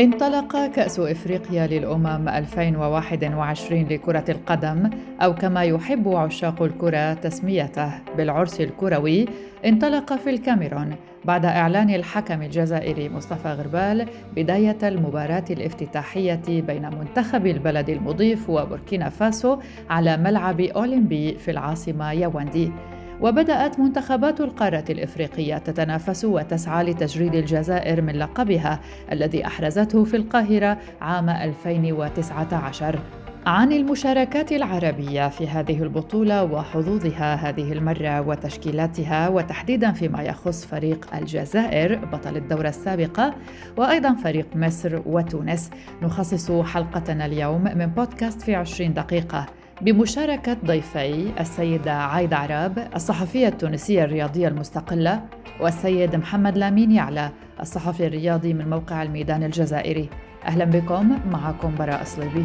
انطلق كأس إفريقيا للأمم 2021 لكرة القدم أو كما يحب عشاق الكرة تسميته بالعرس الكروي انطلق في الكاميرون بعد إعلان الحكم الجزائري مصطفى غربال بداية المباراة الافتتاحية بين منتخب البلد المضيف وبوركينا فاسو على ملعب أولمبي في العاصمة ياوندي. وبدأت منتخبات القارة الإفريقية تتنافس وتسعى لتجريد الجزائر من لقبها الذي أحرزته في القاهرة عام 2019 عن المشاركات العربية في هذه البطولة وحظوظها هذه المرة وتشكيلاتها وتحديدا فيما يخص فريق الجزائر بطل الدورة السابقة وأيضا فريق مصر وتونس. نخصص حلقتنا اليوم من بودكاست في 20 دقيقة. بمشاركة ضيفي السيدة عايدة عراب الصحفية التونسية الرياضية المستقلة والسيد محمد لامين يعلى الصحفي الرياضي من موقع الميدان الجزائري. أهلا بكم معكم براء صليبي.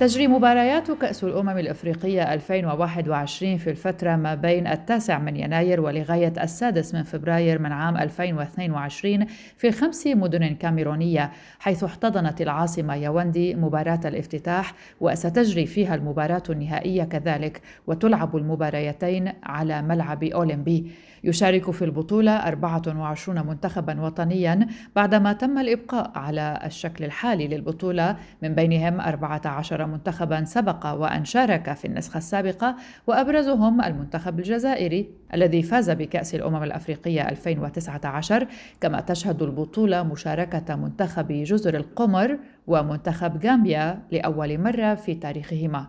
تجري مباريات كأس الأمم الإفريقية 2021 في الفترة ما بين التاسع من يناير ولغاية السادس من فبراير من عام 2022 في خمس مدن كاميرونية حيث احتضنت العاصمة ياوندي مباراة الافتتاح وستجري فيها المباراة النهائية كذلك وتلعب المباريتين على ملعب أولمبي. يشارك في البطولة 24 منتخبا وطنيا بعدما تم الإبقاء على الشكل الحالي للبطولة من بينهم 14 منتخبا سبق وأن شارك في النسخة السابقة وأبرزهم المنتخب الجزائري الذي فاز بكأس الأمم الأفريقية 2019 كما تشهد البطولة مشاركة منتخب جزر القمر ومنتخب غامبيا لأول مرة في تاريخهما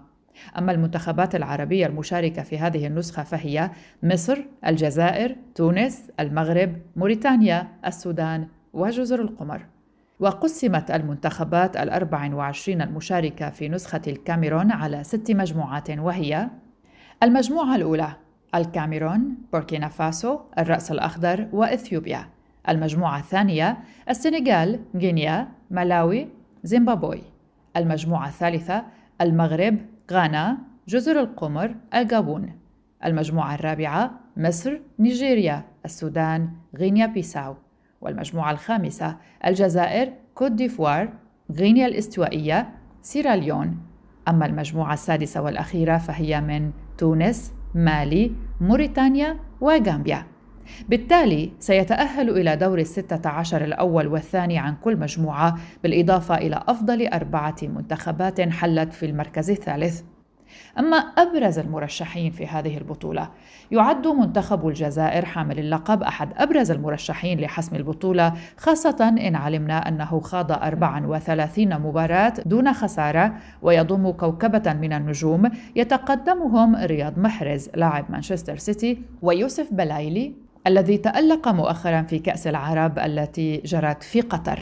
أما المنتخبات العربية المشاركة في هذه النسخة فهي مصر، الجزائر، تونس، المغرب، موريتانيا، السودان وجزر القمر. وقسمت المنتخبات الأربع وعشرين المشاركة في نسخة الكاميرون على ست مجموعات وهي المجموعة الأولى الكاميرون، بوركينا فاسو، الرأس الأخضر وإثيوبيا. المجموعة الثانية السنغال، غينيا، ملاوي، زيمبابوي. المجموعة الثالثة المغرب، غانا، جزر القمر، الغابون. المجموعة الرابعة مصر، نيجيريا، السودان، غينيا بيساو والمجموعة الخامسة الجزائر، كوت ديفوار، غينيا الاستوائية، سيراليون أما المجموعة السادسة والأخيرة فهي من تونس، مالي، موريتانيا وغامبيا. بالتالي سيتأهل إلى دور الستة عشر الأول والثاني عن كل مجموعة بالإضافة إلى أفضل أربعة منتخبات حلت في المركز الثالث. أما أبرز المرشحين في هذه البطولة يعد منتخب الجزائر حامل اللقب أحد أبرز المرشحين لحسم البطولة خاصة إن علمنا أنه خاض 34 مباراة دون خسارة ويضم كوكبة من النجوم يتقدمهم رياض محرز لاعب مانشستر سيتي ويوسف بلايلي الذي تألق مؤخرا في كأس العرب التي جرت في قطر.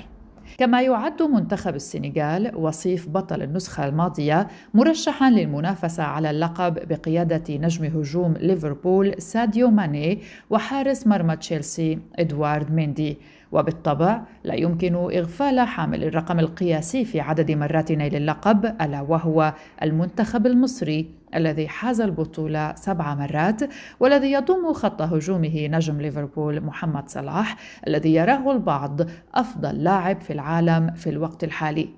كما يعد منتخب السنغال وصيف بطل النسخة الماضية مرشحا للمنافسة على اللقب بقيادة نجم هجوم ليفربول ساديو ماني وحارس مرمى تشيلسي إدوارد ميندي. وبالطبع لا يمكن إغفال حامل الرقم القياسي في عدد مرات نيل اللقب ألا وهو المنتخب المصري. الذي حاز البطولة سبع مرات والذي يضم خط هجومه نجم ليفربول محمد صلاح الذي يراه البعض أفضل لاعب في العالم في الوقت الحالي.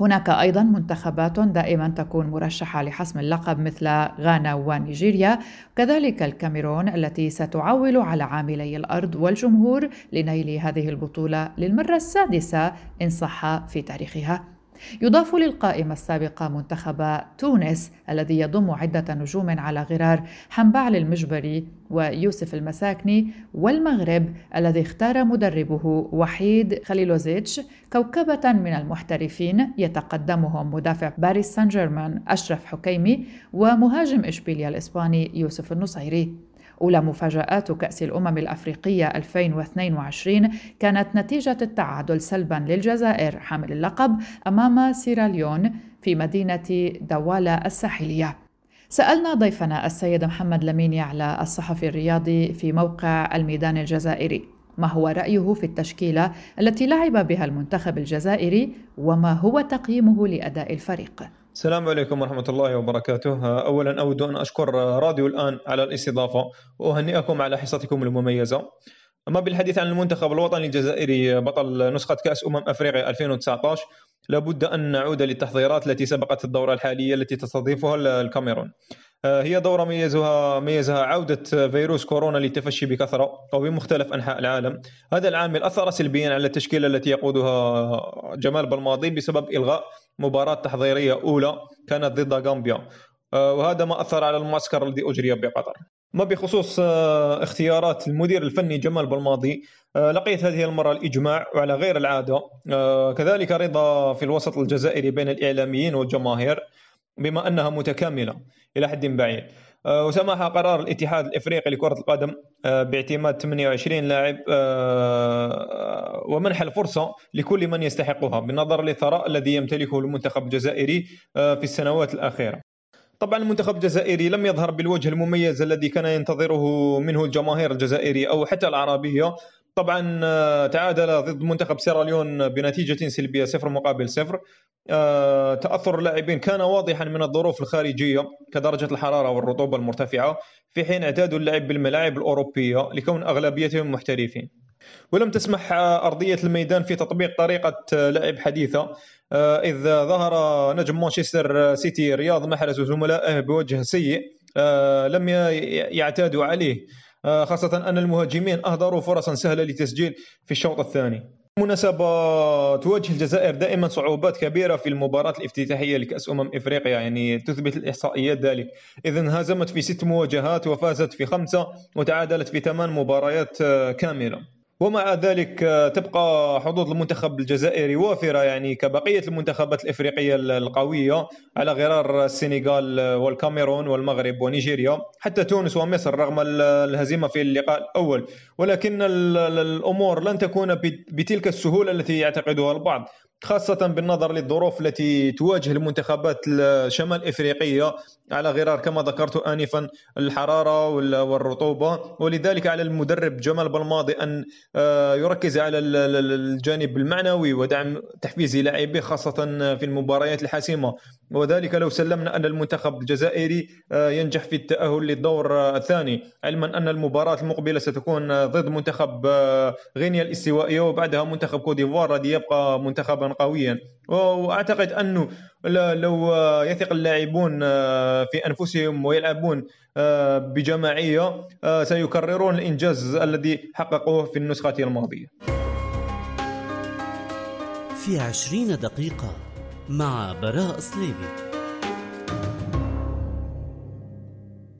هناك أيضا منتخبات دائما تكون مرشحة لحسم اللقب مثل غانا ونيجيريا كذلك الكاميرون التي ستعول على عاملي الأرض والجمهور لنيل هذه البطولة للمرة السادسة إن صح في تاريخها. يضاف للقائمة السابقة منتخب تونس الذي يضم عدة نجوم على غرار حنبعل المجبري ويوسف المساكني والمغرب الذي اختار مدربه وحيد خليلوزيتش كوكبة من المحترفين يتقدمهم مدافع باريس سان جيرمان أشرف حكيمي ومهاجم إشبيليا الإسباني يوسف النصيري. أولى مفاجآت كأس الأمم الأفريقية 2022 كانت نتيجة التعادل سلبا للجزائر حامل اللقب أمام سيراليون في مدينة دوالا الساحلية سألنا ضيفنا السيد محمد لمين يعلى الصحفي الرياضي في موقع الميدان الجزائري ما هو رأيه في التشكيلة التي لعب بها المنتخب الجزائري وما هو تقييمه لأداء الفريق؟ السلام عليكم ورحمة الله وبركاته. أولا أود أن أشكر راديو الآن على الاستضافة وأهنئكم على حصتكم المميزة. أما بالحديث عن المنتخب الوطني الجزائري بطل نسخة كأس أمم أفريقيا 2019 لابد أن نعود للتحضيرات التي سبقت الدورة الحالية التي تستضيفها الكاميرون. هي دورة ميزها ميزها عودة فيروس كورونا للتفشي بكثرة وبمختلف أنحاء العالم. هذا العامل أثر سلبيا على التشكيلة التي يقودها جمال بالماضي بسبب إلغاء مباراة تحضيرية أولى كانت ضد غامبيا. وهذا ما أثر على المعسكر الذي أجري بقطر. ما بخصوص آه، اختيارات المدير الفني جمال بالماضي آه، لقيت هذه المرة الإجماع وعلى غير العادة. آه، كذلك رضا في الوسط الجزائري بين الإعلاميين والجماهير بما أنها متكاملة إلى حد بعيد. وسمح قرار الاتحاد الإفريقي لكرة القدم باعتماد 28 لاعب ومنح الفرصة لكل من يستحقها بالنظر للثراء الذي يمتلكه المنتخب الجزائري في السنوات الأخيرة. طبعا المنتخب الجزائري لم يظهر بالوجه المميز الذي كان ينتظره منه الجماهير الجزائرية أو حتى العربية طبعا آه، تعادل ضد منتخب سيراليون بنتيجة سلبية صفر مقابل صفر. آه، تأثر اللاعبين كان واضحا من الظروف الخارجية كدرجة الحرارة والرطوبة المرتفعة في حين اعتادوا اللعب بالملاعب الأوروبية لكون أغلبيتهم محترفين. ولم تسمح أرضية الميدان في تطبيق طريقة لعب حديثة. آه، إذ ظهر نجم مانشستر سيتي رياض محرز وزملائه بوجه سيء آه، لم يعتادوا عليه. آه، خاصة أن المهاجمين أهدروا فرصا سهلة لتسجيل في الشوط الثاني. بالمناسبة تواجه الجزائر دائما صعوبات كبيرة في المباراة الافتتاحية لكأس أمم إفريقيا يعني تثبت الإحصائيات ذلك. إذا انهزمت في ست مواجهات وفازت في خمسة وتعادلت في ثمان مباريات كاملة. ومع ذلك آه، تبقى حظوظ المنتخب الجزائري وافره يعني كبقية المنتخبات الإفريقية القوية على غرار السنغال والكاميرون والمغرب ونيجيريا حتى تونس ومصر رغم الهزيمة في اللقاء الأول. ولكن الأمور لن تكون بتلك السهولة التي يعتقدها البعض. خاصة بالنظر للظروف التي تواجه المنتخبات الشمال إفريقية على غرار كما ذكرت انفا الحرارة والرطوبة. ولذلك على المدرب جمال بالماضي أن آه، يركز على الجانب المعنوي ودعم تحفيز لاعبيه خاصة في المباريات الحاسمة. وذلك لو سلمنا أن المنتخب الجزائري آه، ينجح في التأهل للدور الثاني علما أن المباراة المقبلة ستكون ضد منتخب آه، غينيا الاستوائية وبعدها منتخب كوديفوار الذي يبقى منتخبا قويا. وأعتقد أنه لو يثق اللاعبون آه، في أنفسهم ويلعبون آه، بجماعية آه، سيكررون الإنجاز الذي حققوه في النسخة الماضية. في عشرين دقيقة مع براء صليبي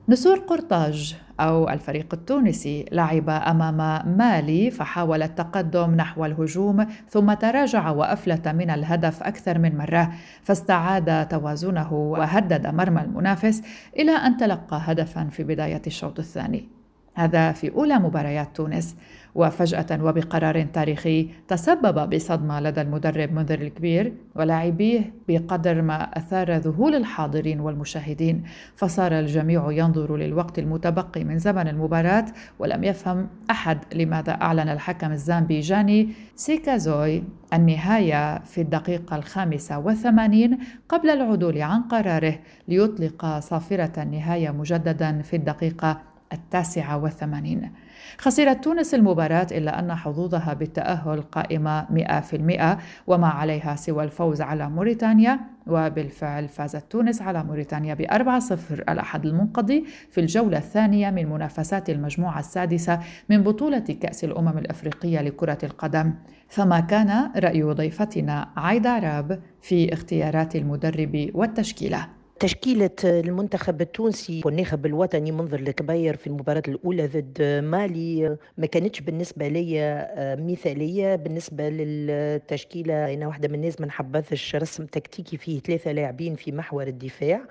نسور قرطاج. أو الفريق التونسي لعب أمام مالي فحاول التقدم نحو الهجوم ثم تراجع وأفلت من الهدف أكثر من مرة فاستعاد توازنه وهدد مرمى المنافس إلى أن تلقى هدفا في بداية الشوط الثاني. هذا في أولى مباريات تونس. وفجأة وبقرار تاريخي تسبب بصدمة لدى المدرب منذر الكبير ولاعبيه بقدر ما أثار ذهول الحاضرين والمشاهدين. فصار الجميع ينظر للوقت المتبقي من زمن المباراة ولم يفهم أحد لماذا أعلن الحكم الزامبي جاني سيكازوي النهاية في الدقيقة الخامسة والثمانين قبل العدول عن قراره ليطلق صافرة النهاية مجددا في الدقيقة التاسعة والثمانين. خسرت تونس المباراة إلا أن حظوظها بالتأهل قائمة 100% وما عليها سوى الفوز على موريتانيا. وبالفعل فازت تونس على موريتانيا بأربعة صفر الأحد المنقضي في الجولة الثانية من منافسات المجموعة السادسة من بطولة كأس الأمم الأفريقية لكرة القدم. فما كان رأي ضيفتنا عايدة عراب في اختيارات المدرب والتشكيلة. تشكيلة المنتخب التونسي والناخب الوطني منظر الكبير في المباراة الأولى ضد مالي ما كانتش بالنسبة لي آه، مثالية. بالنسبة للتشكيلة أنا واحدة من الناس ما نحبذش رسم تكتيكي فيه ثلاثة لاعبين في محور الدفاع.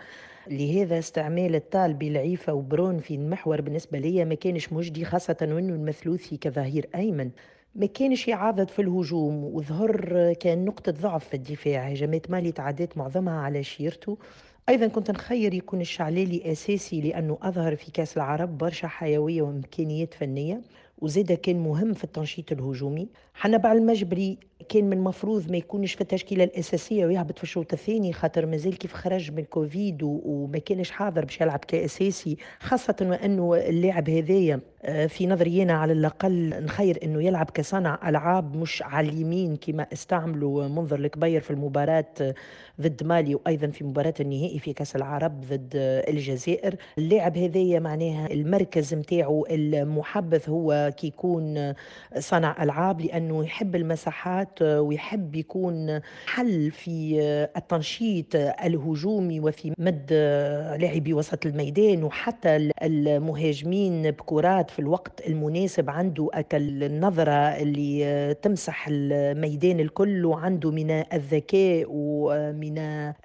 لهذا استعمال الطالبي لعيفة وبرون في المحور بالنسبة لي ما كانش مجدي خاصة وأنه المثلوثي كظهير أيمن. ما كانش يعاضد في الهجوم وظهر كان نقطة ضعف في الدفاع. هجمات مالي تعديت معظمها على شيرته أيضا كنت نخير يكون الشعلالي أساسي لأنه أظهر في كأس العرب برشا حيوية وإمكانيات فنية وزيدا كان مهم في التنشيط الهجومي. حنبع المجبري كان من المفروض ما يكونش في التشكيلة الأساسية ويهبط في الشوط الثاني خاطر مازال كيف خرج من كوفيد وما كانش حاضر باش يلعب كأساسي خاصة وأنه اللاعب هذايا آه، في نظري أنا على الأقل نخير أنه يلعب كصانع ألعاب مش على اليمين كما استعملوا منظر الكبير في المباراة ضد مالي وأيضا في مباراة النهائي في كأس العرب ضد الجزائر. اللاعب هذايا معناها المركز متاعه المحبذ هو كي يكون صانع ألعاب لأنه يحب المساحات ويحب يكون حل في التنشيط الهجومي وفي مد لاعبي وسط الميدان وحتى المهاجمين بكرات في الوقت المناسب. عنده أكل النظرة اللي تمسح الميدان الكل وعنده من الذكاء ومن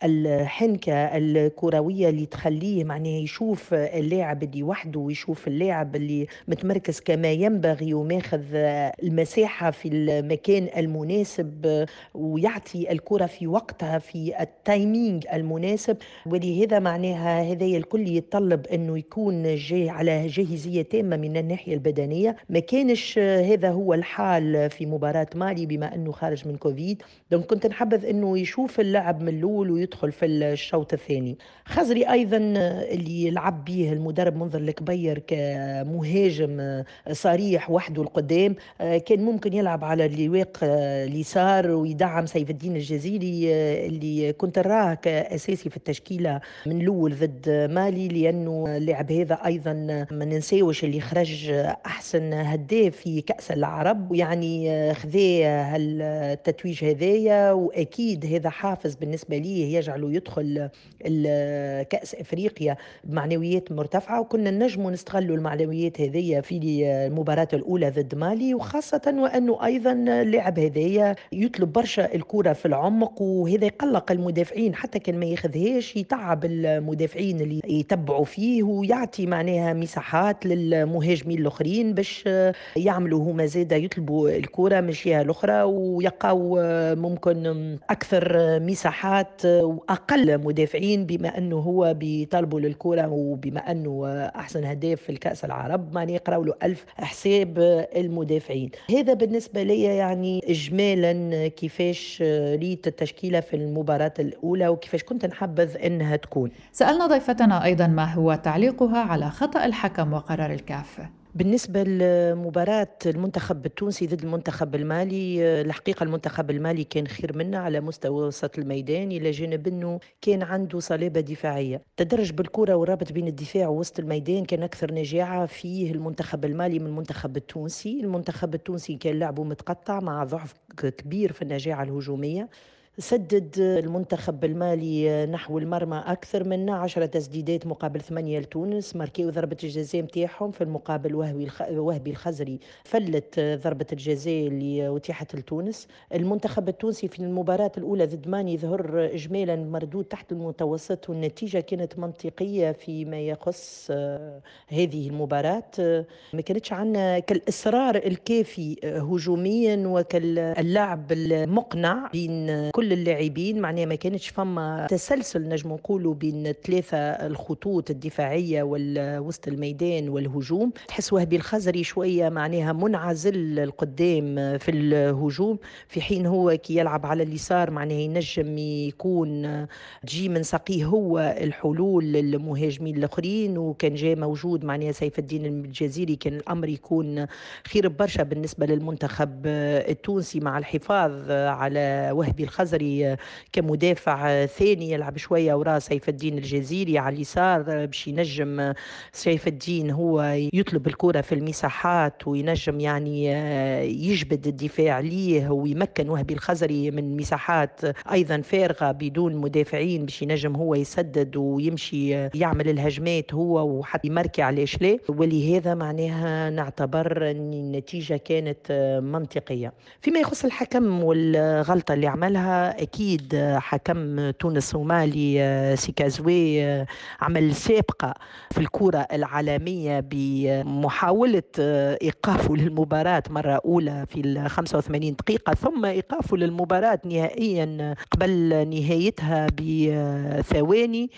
الحنكة الكروية اللي تخليه معناه يشوف اللاعب اللي وحده ويشوف اللاعب اللي متمركز كما ينبغي وماخذ المساحة في المكان المناسب. ويعطي الكرة في وقتها في التايمينج المناسب. ولهذا معناها هذا الكل يتطلب أنه يكون جاي على جاهزية تامة من الناحية البدنية. ما كانش هذا هو الحال في مباراة مالي بما أنه خارج من كوفيد. دونك كنت نحبذ أنه يشوف اللعب من الأول ويدخل في الشوط الثاني. خزري أيضا اللي لعب به المدرب منذر الكبير كمهاجم صريح وحده القدام كان ممكن يلعب على اللواق اليسار ويدعم سيف الدين الجزيري اللي كنت نراه كأساسي في التشكيلة من الأول ضد مالي لأنه اللاعب هذا أيضا ما ننساوش اللي خرج أحسن هداف في كأس العرب ويعني خذا التتويج هذايا وأكيد هذا حافز بالنسبة لي يجعله يدخل كأس إفريقيا بمعنويات مرتفعة وكنا نجم نستغلوا المعنويات هذه في المباراة الأولى ضد مالي وخاصة وأنه أيضا اللاعب هذايا يطلب برشا الكرة في العمق وهذا يقلق المدافعين حتى كان ما ياخذهاش يتعب المدافعين اللي يتبعوا فيه ويعطي معناها مساحات للمهاجمين الآخرين باش يعملوا هما زاده يطلبوا الكرة من الجهة الأخرى ويقعوا ممكن أكثر مساحات وأقل مدافعين بما أنه هو بيطالبوا للكرة وبما أنه أحسن هداف في الكأس العرب معناه يقراوا له ألف حساب المدافعين. هذا بالنسبة لي يعني إجمالا كيفاش ريت التشكيلة في المباراة الأولى وكيفاش كنت نحبذ أنها تكون. سألنا ضيفتنا أيضا ما هو تعليقها على خطأ الحكم وقرار الكاف. بالنسبة لمباراة المنتخب التونسي ضد المنتخب المالي الحقيقة المنتخب المالي كان خير منا على مستوى وسط الميدان إلى جانب أنه كان عنده صلابة دفاعية. تدرج بالكرة والرابط بين الدفاع ووسط الميدان كان أكثر نجاعة فيه المنتخب المالي من المنتخب التونسي. المنتخب التونسي كان لعبه متقطع مع ضعف كبير في النجاعة الهجومية. سدد المنتخب المالي نحو المرمى أكثر من عشرة تسديدات مقابل ثمانية لتونس. ماركاو ضربة الجزاء متاعهم في المقابل وهبي وهبي الخزري فلت ضربة الجزاء اللي أتيحت لتونس المنتخب التونسي في المباراة الأولى ضد مالي ظهر إجمالا مردود تحت المتوسط والنتيجة كانت منطقية فيما يخص آه، هذه المباراة. ما كانتش عندنا كالإصرار الكافي هجوميا وكاللعب المقنع بين كل اللاعبين معناها ما كانتش فما تسلسل نجم نقولوا بين ثلاثة الخطوط الدفاعية والوسط الميدان والهجوم. تحس وهبي الخزري شوية معناها منعزل القدام في الهجوم في حين هو كي يلعب على اليسار معناها ينجم يكون تجي من ساقيه هو الحلول للمهاجمين الآخرين وكان جاي موجود معناها سيف الدين الجزيري كان الأمر يكون خير برشا بالنسبة للمنتخب التونسي مع الحفاظ على وهبي الخزري. الخزري كمدافع ثاني يلعب شوية وراء سيف الدين الجزيري على اليسار باش ينجم سيف الدين هو يطلب الكرة في المساحات وينجم يعني يجبد الدفاع ليه ويمكن وهبي الخزري من مساحات أيضا فارغة بدون مدافعين باش ينجم هو يسدد ويمشي يعمل الهجمات هو وحتى يمركي على لا ولهذا معناها نعتبر أن النتيجة كانت منطقية. فيما يخص الحكم والغلطة اللي عملها أكيد حكم تونس ومالي سيكازوي عمل سابقة في الكرة العالمية بمحاولة إيقافه للمباراة مرة أولى في ال 85 دقيقة ثم إيقافه للمباراة نهائيا قبل نهايتها بثواني.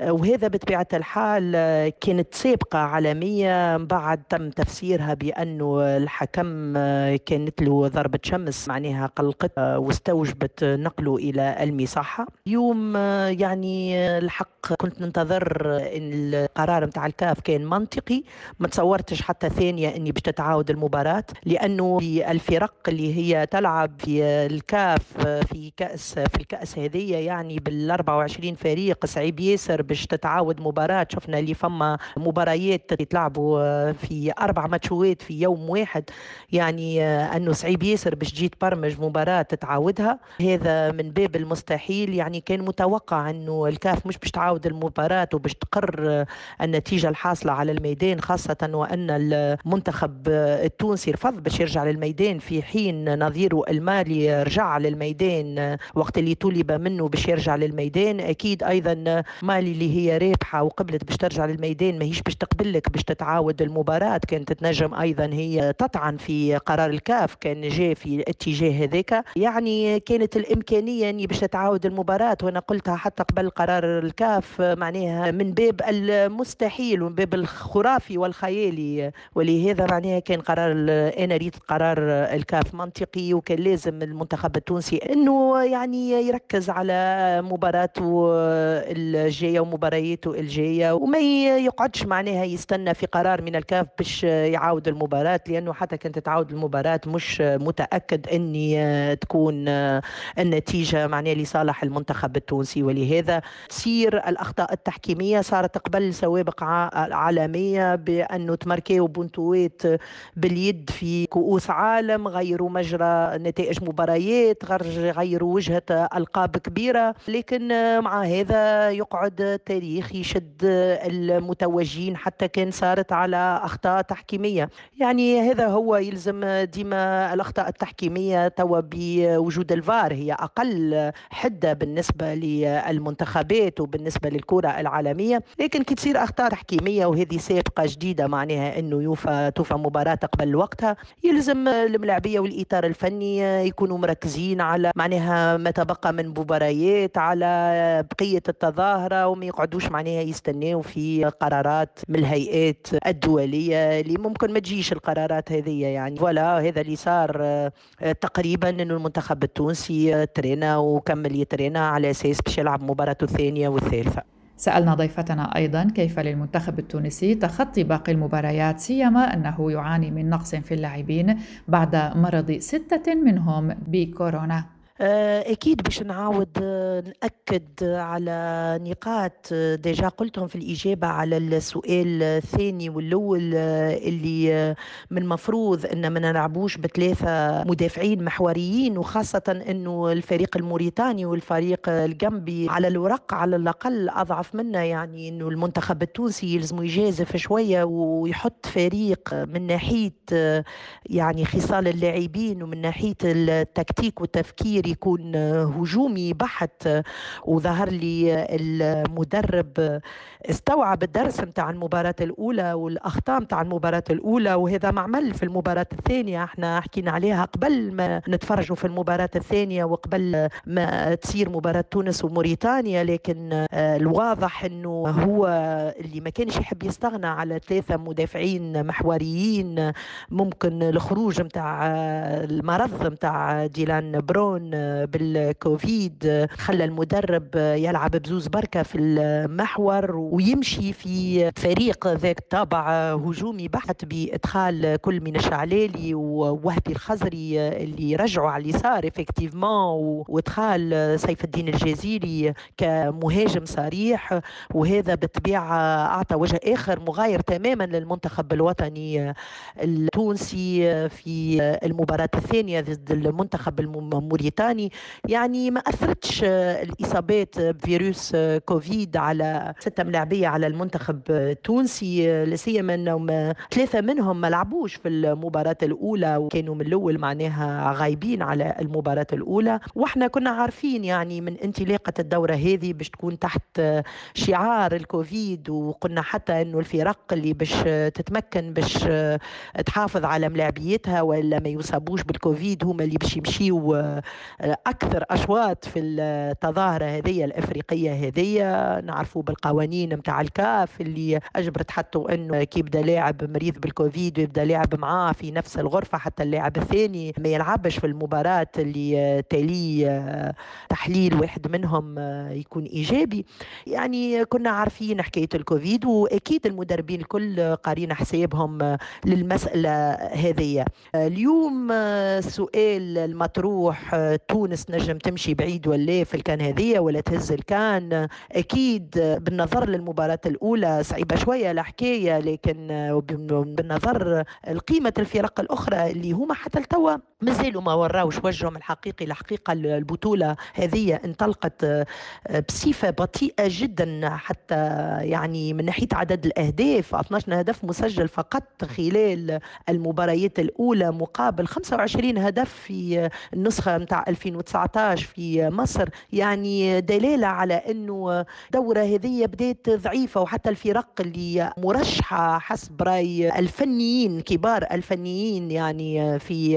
وهذا بطبيعة الحال كانت سابقة عالمية. بعد تم تفسيرها بأنه الحكم كانت له ضربة شمس معناها قلقت واستوجبت نقله إلى المصحة يوم يعني الحق كنت ننتظر إن القرار متاع الكاف كان منطقي. ما تصورتش حتى ثانية إني باش تتعاود المباراة لأنه الفرق اللي هي تلعب في الكاف في كأس في الكأس هذه يعني بال 24 فريق صعيب ياسر باش تتعاود مباراة. شفنا اللي فما مباريات يتلعبوا في أربع ماتشوات في يوم واحد. يعني أنه صعيب ياسر باش تجي تبرمج مباراة تتعاودها. هذا من باب المستحيل يعني كان متوقع أنه الكاف مش باش تعاود المباراة وباش تقر النتيجة الحاصلة على الميدان خاصة وأن المنتخب التونسي رفض باش يرجع للميدان في حين نظيره المالي رجع للميدان وقت اللي طلب منه باش يرجع للميدان. أكيد أيضا مالي اللي هي رابحة وقبلت باش ترجع للميدان ما هيش باش تقبل لك باش تتعاود المباراة. كانت تنجم أيضا هي تطعن في قرار الكاف كان جاء في الاتجاه هذاك. يعني كانت الإمكانية أني باش تتعاود المباراة وأنا قلتها حتى قبل قرار الكاف معناها من باب المستحيل ومن باب الخرافي والخيالي. ولهذا معناها كان قرار أنا ريت قرار الكاف منطقي وكان لازم المنتخب التونسي أنه يعني يركز على مباراته الجاية ومبارياته الجاية وما يقعدش معناها يستنى في قرار من الكاف باش يعاود المباراة لأنه حتى كانت تعاود المباراة مش متأكد أني تكون النتيجة معناها لصالح المنتخب التونسي. ولهذا تصير الأخطاء التحكيمية صارت قبل سوابق عالمية بأنه تماركيو بونتوات باليد في كؤوس عالم غيروا مجرى نتائج مباريات غيروا وجهة ألقاب كبيرة. لكن مع هذا يقعد التاريخ يشد المتوجين حتى كان صارت على أخطاء تحكيمية. يعني هذا هو يلزم ديما الأخطاء التحكيمية توا بوجود الفار هي أقل حدة بالنسبة للمنتخبات وبالنسبة للكرة العالمية. لكن كي تصير أخطاء تحكيمية وهذه سابقة جديدة معناها أنه يوفى توفى مباراة قبل وقتها. يلزم الملاعبية والإطار الفني يكونوا مركزين على معناها ما تبقى من مباريات على بقية التظاهرة وما يقعدوش معناها يستناو في قرارات من الهيئات الدولية اللي ممكن ما تجيش القرارات هذه يعني. فوالا هذا اللي صار تقريبا إنه المنتخب التونسي ترينا وكمل يترينا على أساس باش يلعب مباراته الثانية والثالثة. سألنا ضيفتنا أيضا كيف للمنتخب التونسي تخطي باقي المباريات سيما أنه يعاني من نقص في اللاعبين بعد مرض ستة منهم بكورونا. أكيد باش نعاود آه، نأكد على نقاط آه، ديجا قلتهم في الإجابة على السؤال الثاني والأول اللي من مفروض أن ما نلعبوش بثلاثة مدافعين محوريين وخاصة أنه الفريق الموريتاني والفريق الجنبي على الورق على الأقل أضعف منا يعني أنه المنتخب التونسي يلزم يجازف شوية ويحط فريق من ناحية يعني خصال اللاعبين ومن ناحية التكتيك والتفكير يكون هجومي بحت وظهر لي المدرب استوعب الدرس متاع المباراة الأولى والأخطاء متاع المباراة الأولى وهذا معمل في المباراة الثانية. إحنا حكينا عليها قبل ما نتفرجوا في المباراة الثانية وقبل ما تصير مباراة تونس وموريتانيا لكن الواضح إنه هو اللي ما كانش يحب يستغنى على ثلاثة مدافعين محوريين. ممكن الخروج متاع المرض متاع ديلان برون بالكوفيد خلى المدرب يلعب بزوز بركة في المحور ويمشي في فريق ذاك طابع هجومي بحت بإدخال كل من الشعلالي ووهبي الخزري اللي رجعوا على اليسار effectivement وإدخال سيف الدين الجزيري كمهاجم صريح. وهذا بالطبيعة أعطى وجه آخر مغاير تماما للمنتخب الوطني التونسي في المباراة الثانية ضد المنتخب الموريتاني الثاني يعني ما أثرتش الإصابات بفيروس كوفيد على ستة ملاعبية على المنتخب التونسي لسيما أنهم ثلاثة منهم ما لعبوش في المباراة الأولى وكانوا من الأول معناها غايبين على المباراة الأولى. وإحنا كنا عارفين يعني من انطلاقة الدورة هذه باش تكون تحت شعار الكوفيد وقلنا حتى أنه الفرق اللي باش تتمكن باش تحافظ على ملاعبيتها ولا ما يصابوش بالكوفيد هما اللي باش يمشيوا أكثر أشواط في التظاهرة هذه الإفريقية هذه نعرفوا بالقوانين متاع الكاف اللي أجبرت حتى أنه كي يبدا لاعب مريض بالكوفيد ويبدأ لاعب معاه في نفس الغرفة حتى اللاعب الثاني ما يلعبش في المباراة اللي تلي تحليل واحد منهم يكون إيجابي. يعني كنا عارفين حكاية الكوفيد وأكيد المدربين الكل قارين حسابهم للمسألة هذه. اليوم السؤال المطروح تونس نجم تمشي بعيد ولا في الكان هذه ولا تهز الكان؟ أكيد بالنظر للمباراة الأولى صعيبة شوية الحكاية لكن بالنظر القيمة الفرق الأخرى اللي هما حتى التوا مازالوا ما وراوش وجههم الحقيقي الحقيقة البطولة هذه انطلقت بصفة بطيئة جدا حتى يعني من ناحية عدد الأهداف 12 هدف مسجل فقط خلال المباريات الأولى مقابل 25 هدف في النسخة متاع 2019 في مصر. يعني دلالة على أنه دورة هذه بدات ضعيفة وحتى الفرق اللي مرشحة حسب رأي الفنيين كبار الفنيين يعني في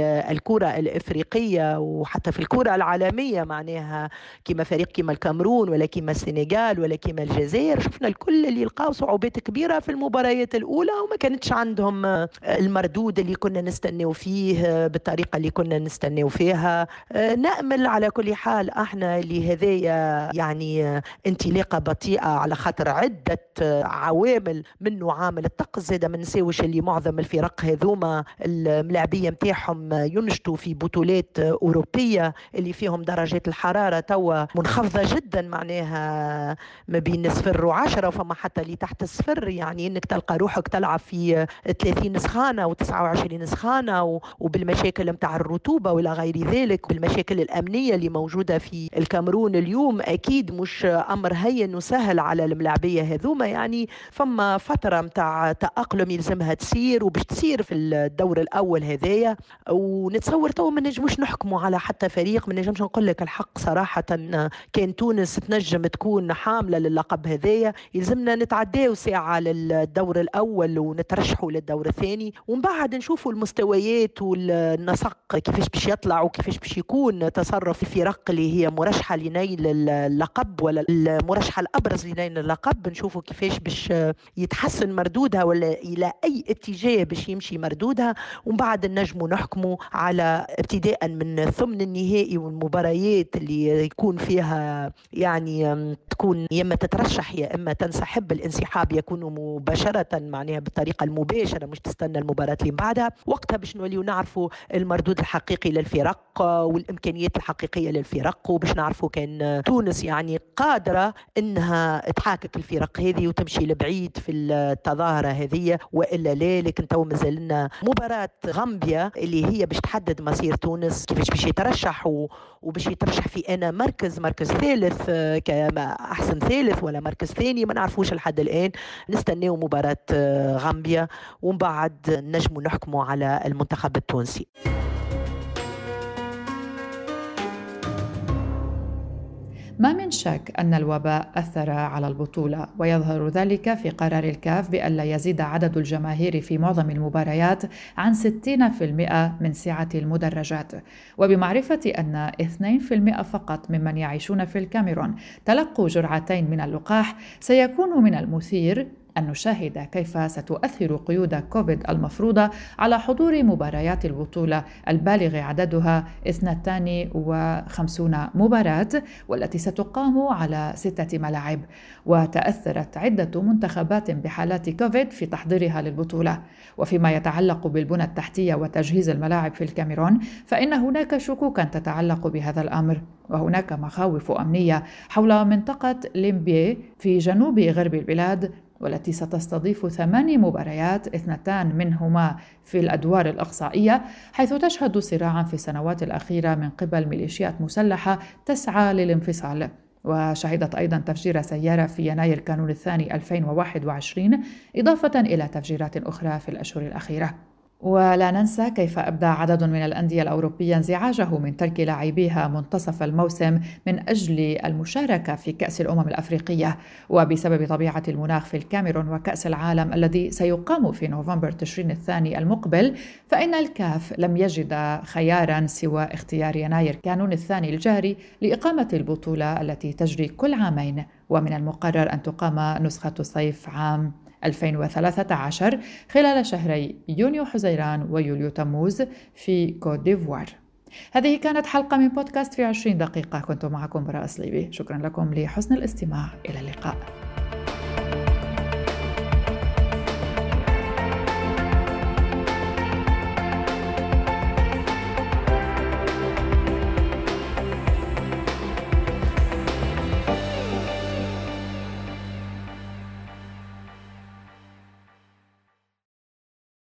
الكرة الإفريقية وحتى في الكرة العالمية معناها كما فريق كما الكامرون ولا كما السنغال ولا كما الجزائر شفنا الكل اللي لقاو صعوبات كبيرة في المباريات الأولى وما كانتش عندهم المردود اللي كنا نستناو فيه بالطريقة اللي كنا نستناو فيها. نأمل على كل حال إحنا لهذايا يعني انطلاقة بطيئة على خاطر عدة عوامل منه عامل الطقس زاد ما نساوش اللي معظم الفرق هذوما الملاعبية متاعهم ينشطوا في بطولات أوروبية اللي فيهم درجات الحرارة توا منخفضة جدا معناها ما بين صفر وعشرة فما حتى اللي تحت الصفر يعني إنك تلقى روحك تلعب في 30 سخانة و29 سخانة وبالمشاكل متاع الرطوبة ولا غير ذلك بالمشاكل الأمنية اللي موجودة في الكاميرون اليوم أكيد مش أمر هين وسهل على الملاعبية هذوما يعني فما فترة متاع تأقلم يلزمها تسير وباش تسير في الدور الأول هذايا ونتصور تو ما نجموش نحكموا على حتى فريق ما نجمش نقول لك الحق صراحة كان تونس تنجم تكون حاملة للقب هذايا. يلزمنا نتعداو ساعة للدور الأول ونترشحوا للدور الثاني. ومن بعد نشوفوا المستويات والنسق كيفاش باش يطلع وكيفاش باش يكون تصرف الفرق اللي هي مرشحة لنيل اللقب ولا المرشحة الأبرز لنيل اللقب. نشوفوا كيفاش باش يتحسن مردودها ولا إلى أي اتجاه باش يمشي مردودها. ومن بعد نجموا نحكموا على ابتداء من ثمن النهائي والمباريات اللي يكون فيها يعني تكون يا إما تترشح يا إما تنسحب. الانسحاب يكون مباشرة معناها بالطريقة المباشرة مش تستنى المباراة اللي بعدها. وقتها باش نوليو نعرفوا المردود الحقيقي للفرق والإمكانيات الحقيقية للفرق. وباش نعرفوا كان تونس يعني قادرة إنها تحاكك الفرق هذه وتمشي لبعيد في التظاهرة هذه. وإلا لا لكن تو مازال لنا مباراة غامبيا اللي هي باش تحدد مصير تونس كيفاش باش يترشح وباش يترشح في أنا مركز مركز ثالث كما أحسن ثالث ولا مركز ثاني ما نعرفوش لحد الآن. نستناو مباراة غامبيا ومن بعد نجموا نحكموا على المنتخب التونسي. ما من شك أن الوباء أثر على البطولة ويظهر ذلك في قرار الكاف بأن لا يزيد عدد الجماهير في معظم المباريات عن 60% من سعة المدرجات. وبمعرفة أن 2% فقط ممن يعيشون في الكاميرون تلقوا جرعتين من اللقاح سيكون من المثير أن نشاهد كيف ستؤثر قيود كوفيد المفروضة على حضور مباريات البطولة البالغ عددها 52 مباراة والتي ستقام على ستة ملاعب. وتأثرت عدة منتخبات بحالات كوفيد في تحضيرها للبطولة. وفيما يتعلق بالبنى التحتية وتجهيز الملاعب في الكاميرون فإن هناك شكوكا تتعلق بهذا الأمر. وهناك مخاوف أمنية حول منطقة ليمبي في جنوب غرب البلاد والتي ستستضيف ثماني مباريات اثنتان منهما في الأدوار الإقصائية حيث تشهد صراعا في السنوات الأخيرة من قبل ميليشيات مسلحة تسعى للانفصال. وشهدت أيضا تفجير سيارة في يناير كانون الثاني 2021 إضافة إلى تفجيرات أخرى في الأشهر الأخيرة. ولا ننسى كيف أبدى عدد من الأندية الأوروبية انزعاجه من ترك لاعبيها منتصف الموسم من أجل المشاركة في كأس الأمم الأفريقية وبسبب طبيعة المناخ في الكاميرون وكأس العالم الذي سيقام في نوفمبر تشرين الثاني المقبل فإن الكاف لم يجد خيارا سوى اختيار يناير كانون الثاني الجاري لإقامة البطولة التي تجري كل عامين ومن المقرر أن تقام نسخة صيف عام 2013 خلال شهري يونيو حزيران ويوليو تموز في كوت ديفوار. هذه كانت حلقة من بودكاست في 20 دقيقة. كنت معكم براء صليبي شكرا لكم لحسن الاستماع. إلى اللقاء.